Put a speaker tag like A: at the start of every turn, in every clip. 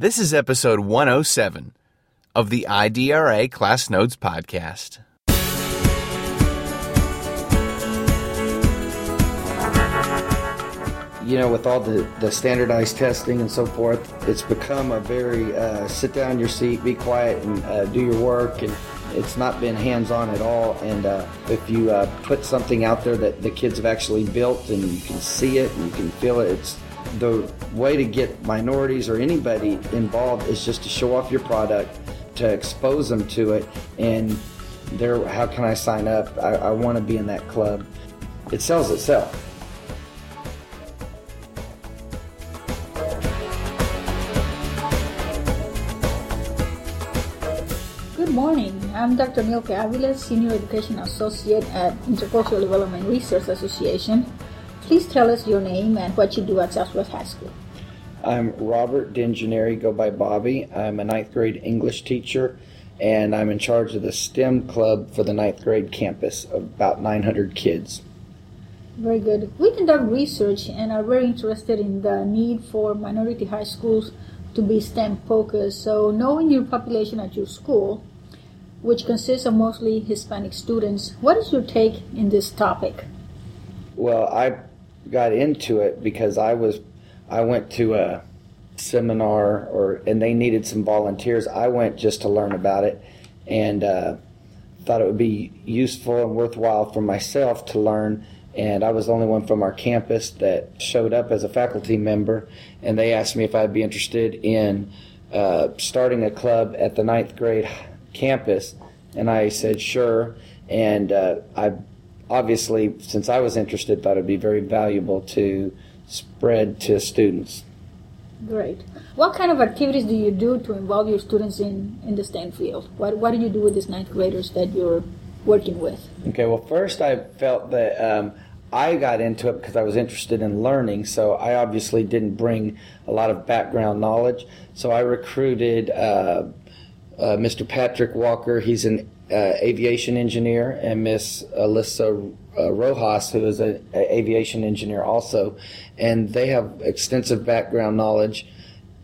A: This is episode 107 of the IDRA Class Notes Podcast.
B: you know, with all the, the standardized testing and so forth, it's become a very uh, sit down in your seat, be quiet, and uh, do your work. And it's not been hands on at all. And uh, if you uh, put something out there that the kids have actually built and you can see it and you can feel it, it's the way to get minorities or anybody involved is just to show off your product, to expose them to it, and there. How can I sign up? I, I want to be in that club. It sells itself.
C: Good morning. I'm Dr. Milka Avila, Senior Education Associate at Intercultural Development Research Association. Please tell us your name and what you do at Southwest High School.
B: I'm Robert Dingenary, go by Bobby. I'm a ninth grade English teacher, and I'm in charge of the STEM club for the ninth grade campus of about 900 kids.
C: Very good. We conduct research and are very interested in the need for minority high schools to be STEM focused. So, knowing your population at your school, which consists of mostly Hispanic students, what is your take in this topic?
B: Well, I got into it because I was I went to a seminar or and they needed some volunteers. I went just to learn about it and uh, thought it would be useful and worthwhile for myself to learn. And I was the only one from our campus that showed up as a faculty member, and they asked me if I'd be interested in uh, starting a club at the ninth grade campus, and I said sure. And uh, I obviously, since I was interested, thought it'd be very valuable to spread to students.
C: Great. What kind of activities do you do to involve your students in, in the STEM field? What, what do you do with these ninth graders that you're working with?
B: Okay, well, first I felt that um, I got into it because I was interested in learning, so I obviously didn't bring a lot of background knowledge. So I recruited uh, uh, Mr. Patrick Walker, he's an uh, aviation engineer, and Miss Alyssa uh, Rojas, who is an aviation engineer also, and they have extensive background knowledge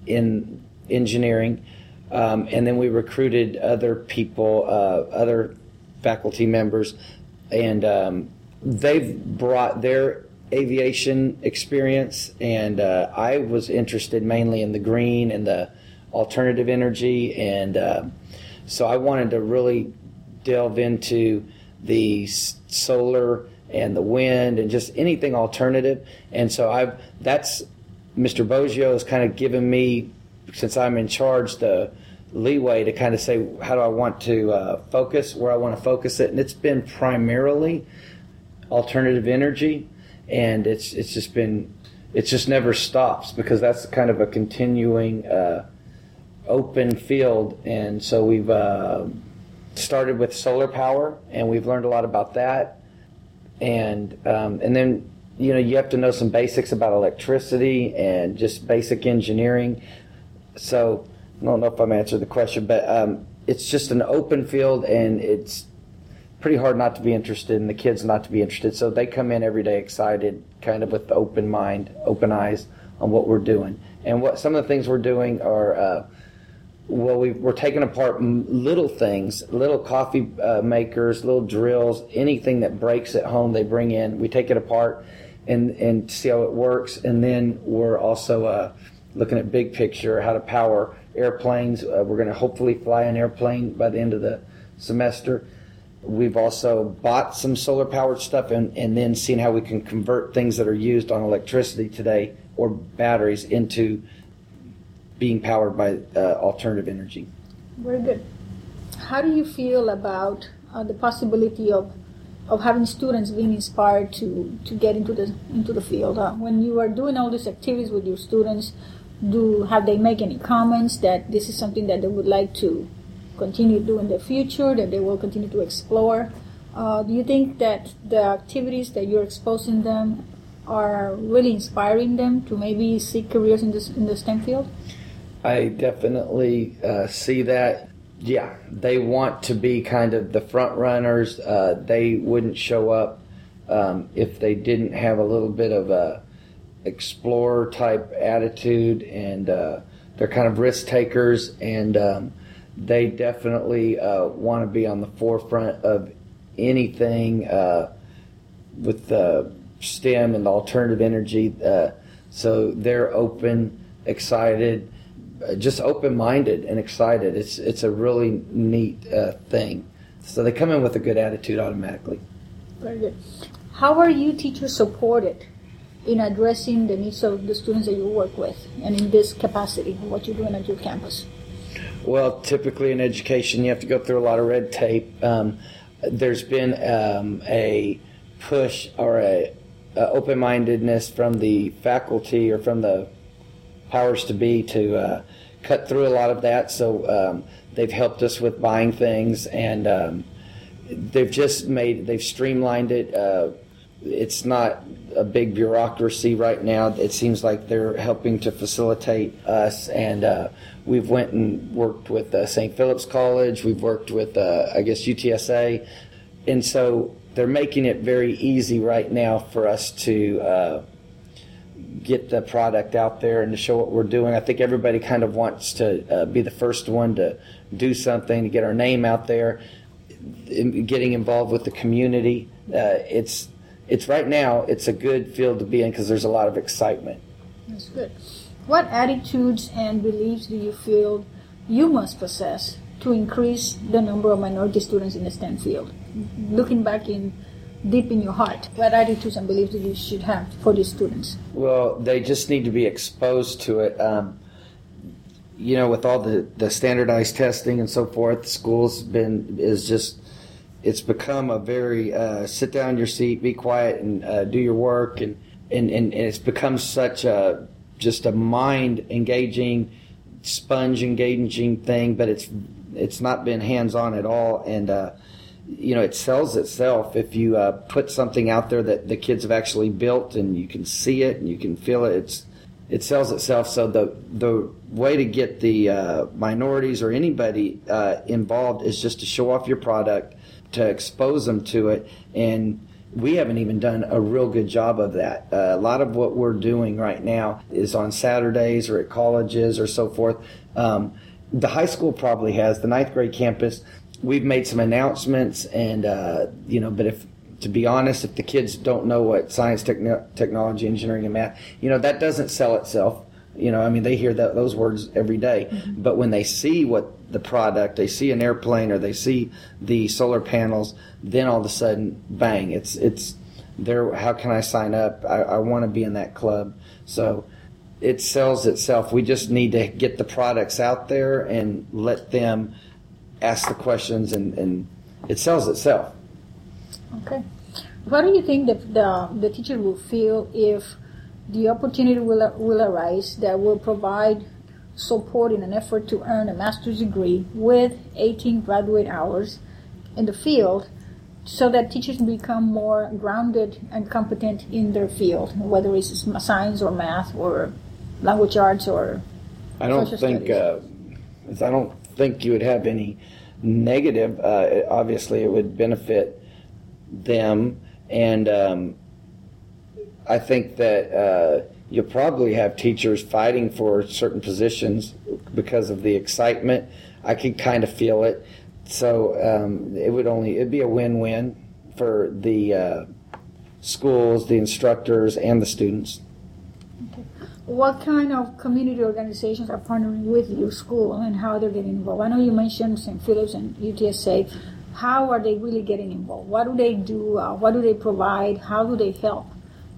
B: in engineering. Um, and then we recruited other people, uh, other faculty members, and um, they've brought their aviation experience. And uh, I was interested mainly in the green and the alternative energy, and uh, so I wanted to really delve into the solar and the wind and just anything alternative. And so I've that's Mr. Bogio has kind of given me since I'm in charge the leeway to kind of say how do I want to uh, focus where I want to focus it, and it's been primarily alternative energy, and it's it's just been it just never stops because that's kind of a continuing uh, open field, and so we've. Uh, started with solar power, and we've learned a lot about that. And um, and then you know you have to know some basics about electricity and just basic engineering. So I don't know if I'm answering the question, but um, it's just an open field, and it's pretty hard not to be interested, and the kids not to be interested. So they come in every day excited, kind of with open mind, open eyes on what we're doing. And what some of the things we're doing are. Uh, well, we, we're taking apart little things, little coffee uh, makers, little drills, anything that breaks at home. They bring in. We take it apart and and see how it works, and then we're also uh, looking at big picture, how to power airplanes. Uh, we're going to hopefully fly an airplane by the end of the semester. We've also bought some solar powered stuff and, and then seen how we can convert things that are used on electricity today or batteries into being powered by uh, alternative energy.
C: Very good. How do you feel about uh, the possibility of of having students being inspired to, to get into the into the field? Uh, when you are doing all these activities with your students, do have they make any comments that this is something that they would like to continue doing in the future, that they will continue to explore? Uh, do you think that the activities that you're exposing them are really inspiring them to maybe seek careers in this in the STEM field?
B: I definitely uh, see that. Yeah, they want to be kind of the front runners. Uh, they wouldn't show up um, if they didn't have a little bit of a explorer type attitude and uh, they're kind of risk takers, and um, they definitely uh, want to be on the forefront of anything uh, with STEM and alternative energy. Uh, so they're open, excited, just open-minded and excited. It's it's a really neat uh, thing. So they come in with a good attitude automatically.
C: Very good. How are you teachers supported in addressing the needs of the students that you work with and in this capacity, what you're doing at your campus?
B: Well, typically in education, you have to go through a lot of red tape. Um, there's been um, a push or a, a open-mindedness from the faculty or from the powers to be to uh, cut through a lot of that. So um, they've helped us with buying things, and um, they've just made they've streamlined it. Uh, it's not a big bureaucracy right now. It seems like they're helping to facilitate us, and uh, we've went and worked with uh, St. Philip's College. We've worked with, uh, I guess, UTSA, and so they're making it very easy right now for us to uh, get the product out there and to show what we're doing. I think everybody kind of wants to uh, be the first one to do something to get our name out there, getting involved with the community. Uh, it's it's right now it's a good field to be in because there's a lot of excitement.
C: That's good. What attitudes and beliefs do you feel you must possess to increase the number of minority students in the STEM field? Looking back in deep in your heart, what attitudes and beliefs do you should have for these students?
B: Well, they just need to be exposed to it. Um, you know, with all the, the standardized testing and so forth, schools been is just it's become a very uh, sit down in your seat, be quiet, and uh, do your work, and, and, and it's become such a just a mind engaging, sponge engaging thing, but it's it's not been hands on at all, and uh, you know it sells itself if you uh, put something out there that the kids have actually built, and you can see it and you can feel it. It's it sells itself. So the the way to get the uh, minorities or anybody uh, involved is just to show off your product to expose them to it. And we haven't even done a real good job of that. Uh, a lot of what we're doing right now is on Saturdays or at colleges or so forth. Um, the high school probably has the ninth grade campus. We've made some announcements, and uh, you know, but if to be honest, if the kids don't know what science, techn- technology, engineering, and math, you know, that doesn't sell itself. You know, I mean, they hear that, those words every day. Mm-hmm. But when they see what the product, they see an airplane or they see the solar panels, then all of a sudden, bang! It's it's there. How can I sign up? I, I want to be in that club. So it sells itself. We just need to get the products out there and let them ask the questions, and, and it sells itself.
C: Okay. What do you think that the, the teacher will feel if the opportunity will, will arise that will provide support in an effort to earn a master's degree with 18 graduate hours in the field so that teachers become more grounded and competent in their field, whether it's science or math or language arts or.
B: I don't think. Uh, I don't think you would have any negative. Uh, obviously, it would benefit them, and um, I think that uh, you'll probably have teachers fighting for certain positions because of the excitement. I could kind of feel it. So um, it would only it'd be a win-win for the uh, schools, the instructors, and the students.
C: What kind of community organizations are partnering with your school and how they're getting involved? I know you mentioned St. Philip's and UTSA. How are they really getting involved? What do they do? Uh, what do they provide? How do they help?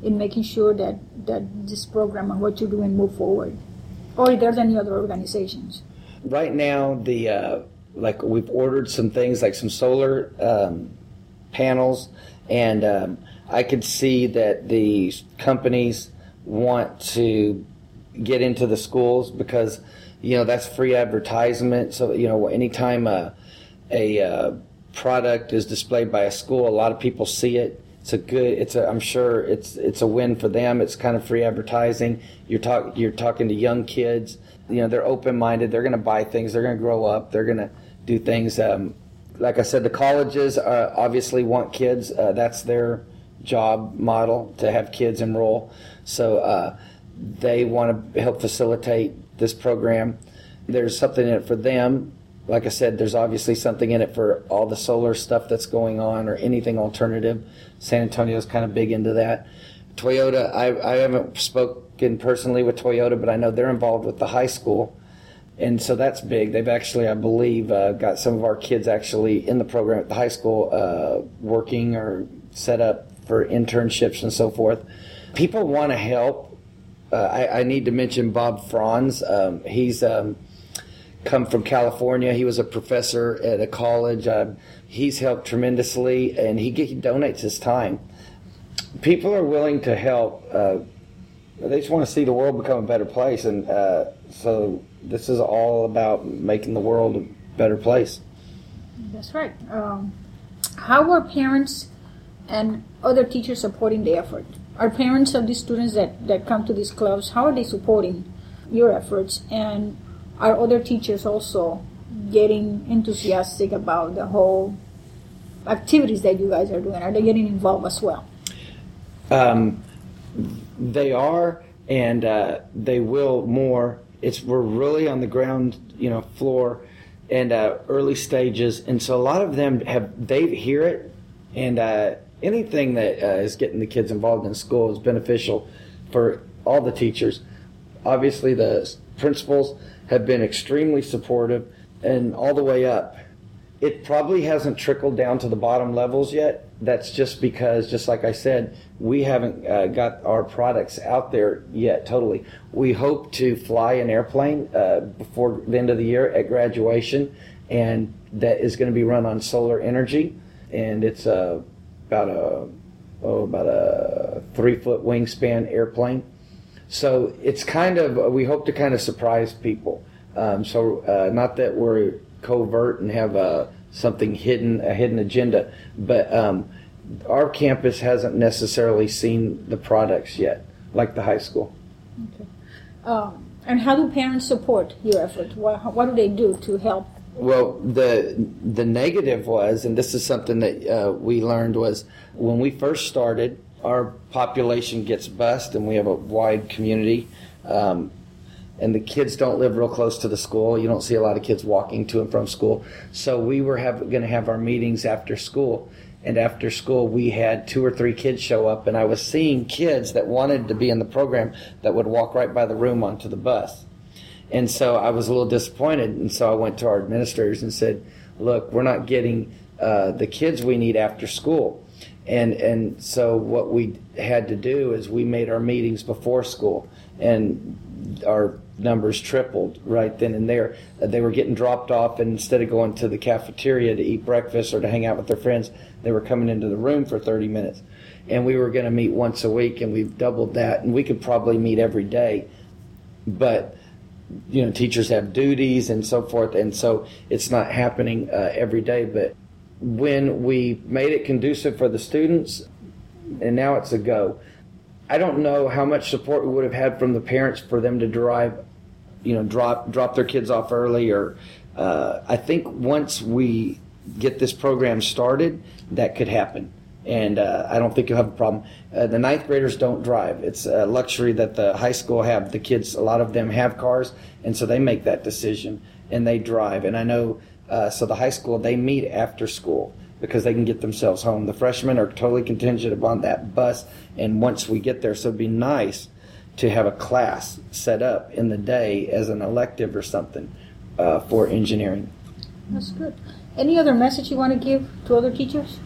C: in making sure that, that this program and what you're doing move forward? Or if there's any other organizations?
B: Right now, the uh, like we've ordered some things like some solar um, panels, and um, I could see that the companies want to get into the schools because you know that's free advertisement. So you know anytime a, a uh, product is displayed by a school, a lot of people see it. It's a good it's a i'm sure it's it's a win for them. It's kind of free advertising. You're talking you're talking to young kids. You know they're open-minded. They're going to buy things. They're going to grow up. They're going to do things um, like i said the colleges uh, obviously want kids. Uh, that's their job model to have kids enroll so uh, they want to help facilitate this program. There's something in it for them. Like I said, there's obviously something in it for all the solar stuff that's going on or anything alternative. San Antonio's kind of big into that. Toyota, I, I haven't spoken personally with Toyota, but I know they're involved with the high school. And so that's big. They've actually, I believe, uh, got some of our kids actually in the program at the high school uh, working or set up for internships and so forth. People want to help. Uh, I, I, need to mention Bob Franz. Um, he's um, come from California. He was a professor at a college. Uh, he's helped tremendously, and he, he donates his time people are willing to help. Uh, they just want to see the world become a better place, and uh, so this is all about making the world a better place.
C: That's right. Um, how are parents and other teachers supporting the effort? Are parents of these students that, that come to these clubs, how are they supporting your efforts? And are other teachers also getting enthusiastic about the whole activities that you guys are doing? Are they getting involved as well?
B: Um, they are, and uh, they will more. It's we're really on the ground, you know, floor, and uh, early stages, and so a lot of them have they hear it, and uh, anything that uh, is getting the kids involved in school is beneficial for all the teachers. Obviously, the principals have been extremely supportive, and all the way up. It probably hasn't trickled down to the bottom levels yet. That's just because, just like I said, we haven't uh, got our products out there yet totally. We hope to fly an airplane uh, before the end of the year at graduation, and that is going to be run on solar energy, and it's uh, about a oh about a three foot wingspan airplane. So it's kind of we hope to kind of surprise people. Um, so uh, not that we're covert and have a uh, something hidden a hidden agenda, but um, our campus hasn't necessarily seen the products yet, like the high school.
C: Okay. Um, and how do parents support your effort? What, what do they do to help?
B: Well, the the negative was, and this is something that uh, we learned was when we first started, our population gets bused, and we have a wide community. Um, and the kids don't live real close to the school. You don't see a lot of kids walking to and from school. So we were going to have our meetings after school and after school we had two or three kids show up and i was seeing kids that wanted to be in the program that would walk right by the room onto the bus and so i was a little disappointed and so i went to our administrators and said look we're not getting uh, the kids we need after school and and so what we had to do is we made our meetings before school and our numbers tripled right then and there. They were getting dropped off, and instead of going to the cafeteria to eat breakfast or to hang out with their friends, they were coming into the room for 30 minutes. And we were going to meet once a week, and we've doubled that. And we could probably meet every day, but you know, teachers have duties and so forth, and so it's not happening uh, every day. But when we made it conducive for the students, and now it's a go. I don't know how much support we would have had from the parents for them to drive you know drop drop their kids off early or uh, I think once we get this program started, that could happen. And uh, I don't think you'll have a problem. Uh, the ninth graders don't drive. It's a luxury that the high school have. The kids, a lot of them have cars, and so they make that decision and they drive. And I know, uh, so the high school, they meet after school because they can get themselves home. The freshmen are totally contingent upon that bus. And once we get there, so it'd be nice to have a class set up in the day as an elective or something uh, for engineering.
C: That's good. Any other message you want to give to other teachers?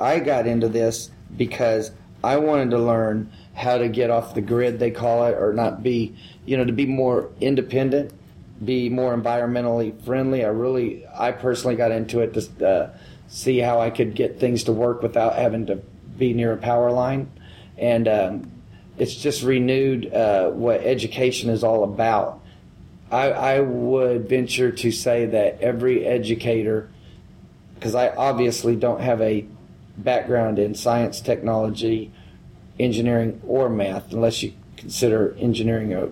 B: I got into this because I wanted to learn how to get off the grid, they call it, or not be, you know, to be more independent, be more environmentally friendly. I really, I personally got into it to uh, see how I could get things to work without having to be near a power line. And um, it's just renewed uh, what education is all about. I, I would venture to say that every educator, because I obviously don't have a background in science, technology, engineering, or math, unless you consider engineering a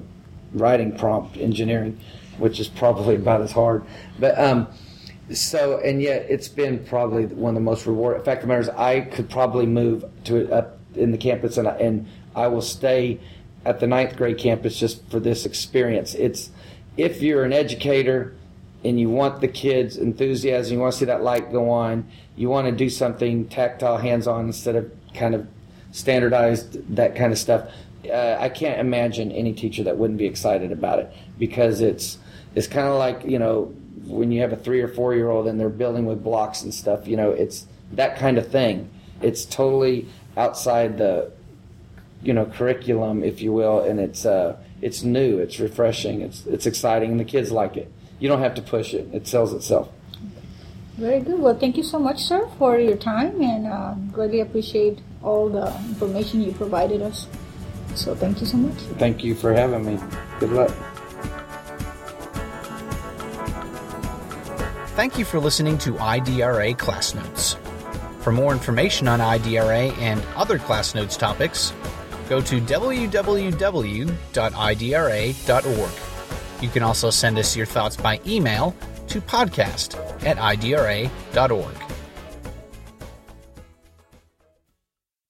B: writing prompt engineering, which is probably about as hard. But um, so, and yet it's been probably one of the most rewarding. fact of the matter is, I could probably move to up in the campus and, and I will stay at the ninth grade campus just for this experience. It's if you're an educator and you want the kids' enthusiasm, you want to see that light go on, you want to do something tactile, hands on instead of kind of standardized, that kind of stuff. Uh, I can't imagine any teacher that wouldn't be excited about it because it's it's kind of like you know when you have a three or four year old and they're building with blocks and stuff. You know, it's that kind of thing. It's totally outside the you know curriculum, if you will, and it's uh, it's new, it's refreshing, it's it's exciting, and the kids like it. You don't have to push it; it sells itself.
C: Very good. Well, thank you so much, sir, for your time, and uh, really appreciate all the information you provided us. So, thank you so much.
B: Thank you for having me. Good luck.
A: Thank you for listening to IDRA Class Notes. For more information on IDRA and other Class Notes topics, go to www.idra.org. You can also send us your thoughts by email to podcast at idra.org.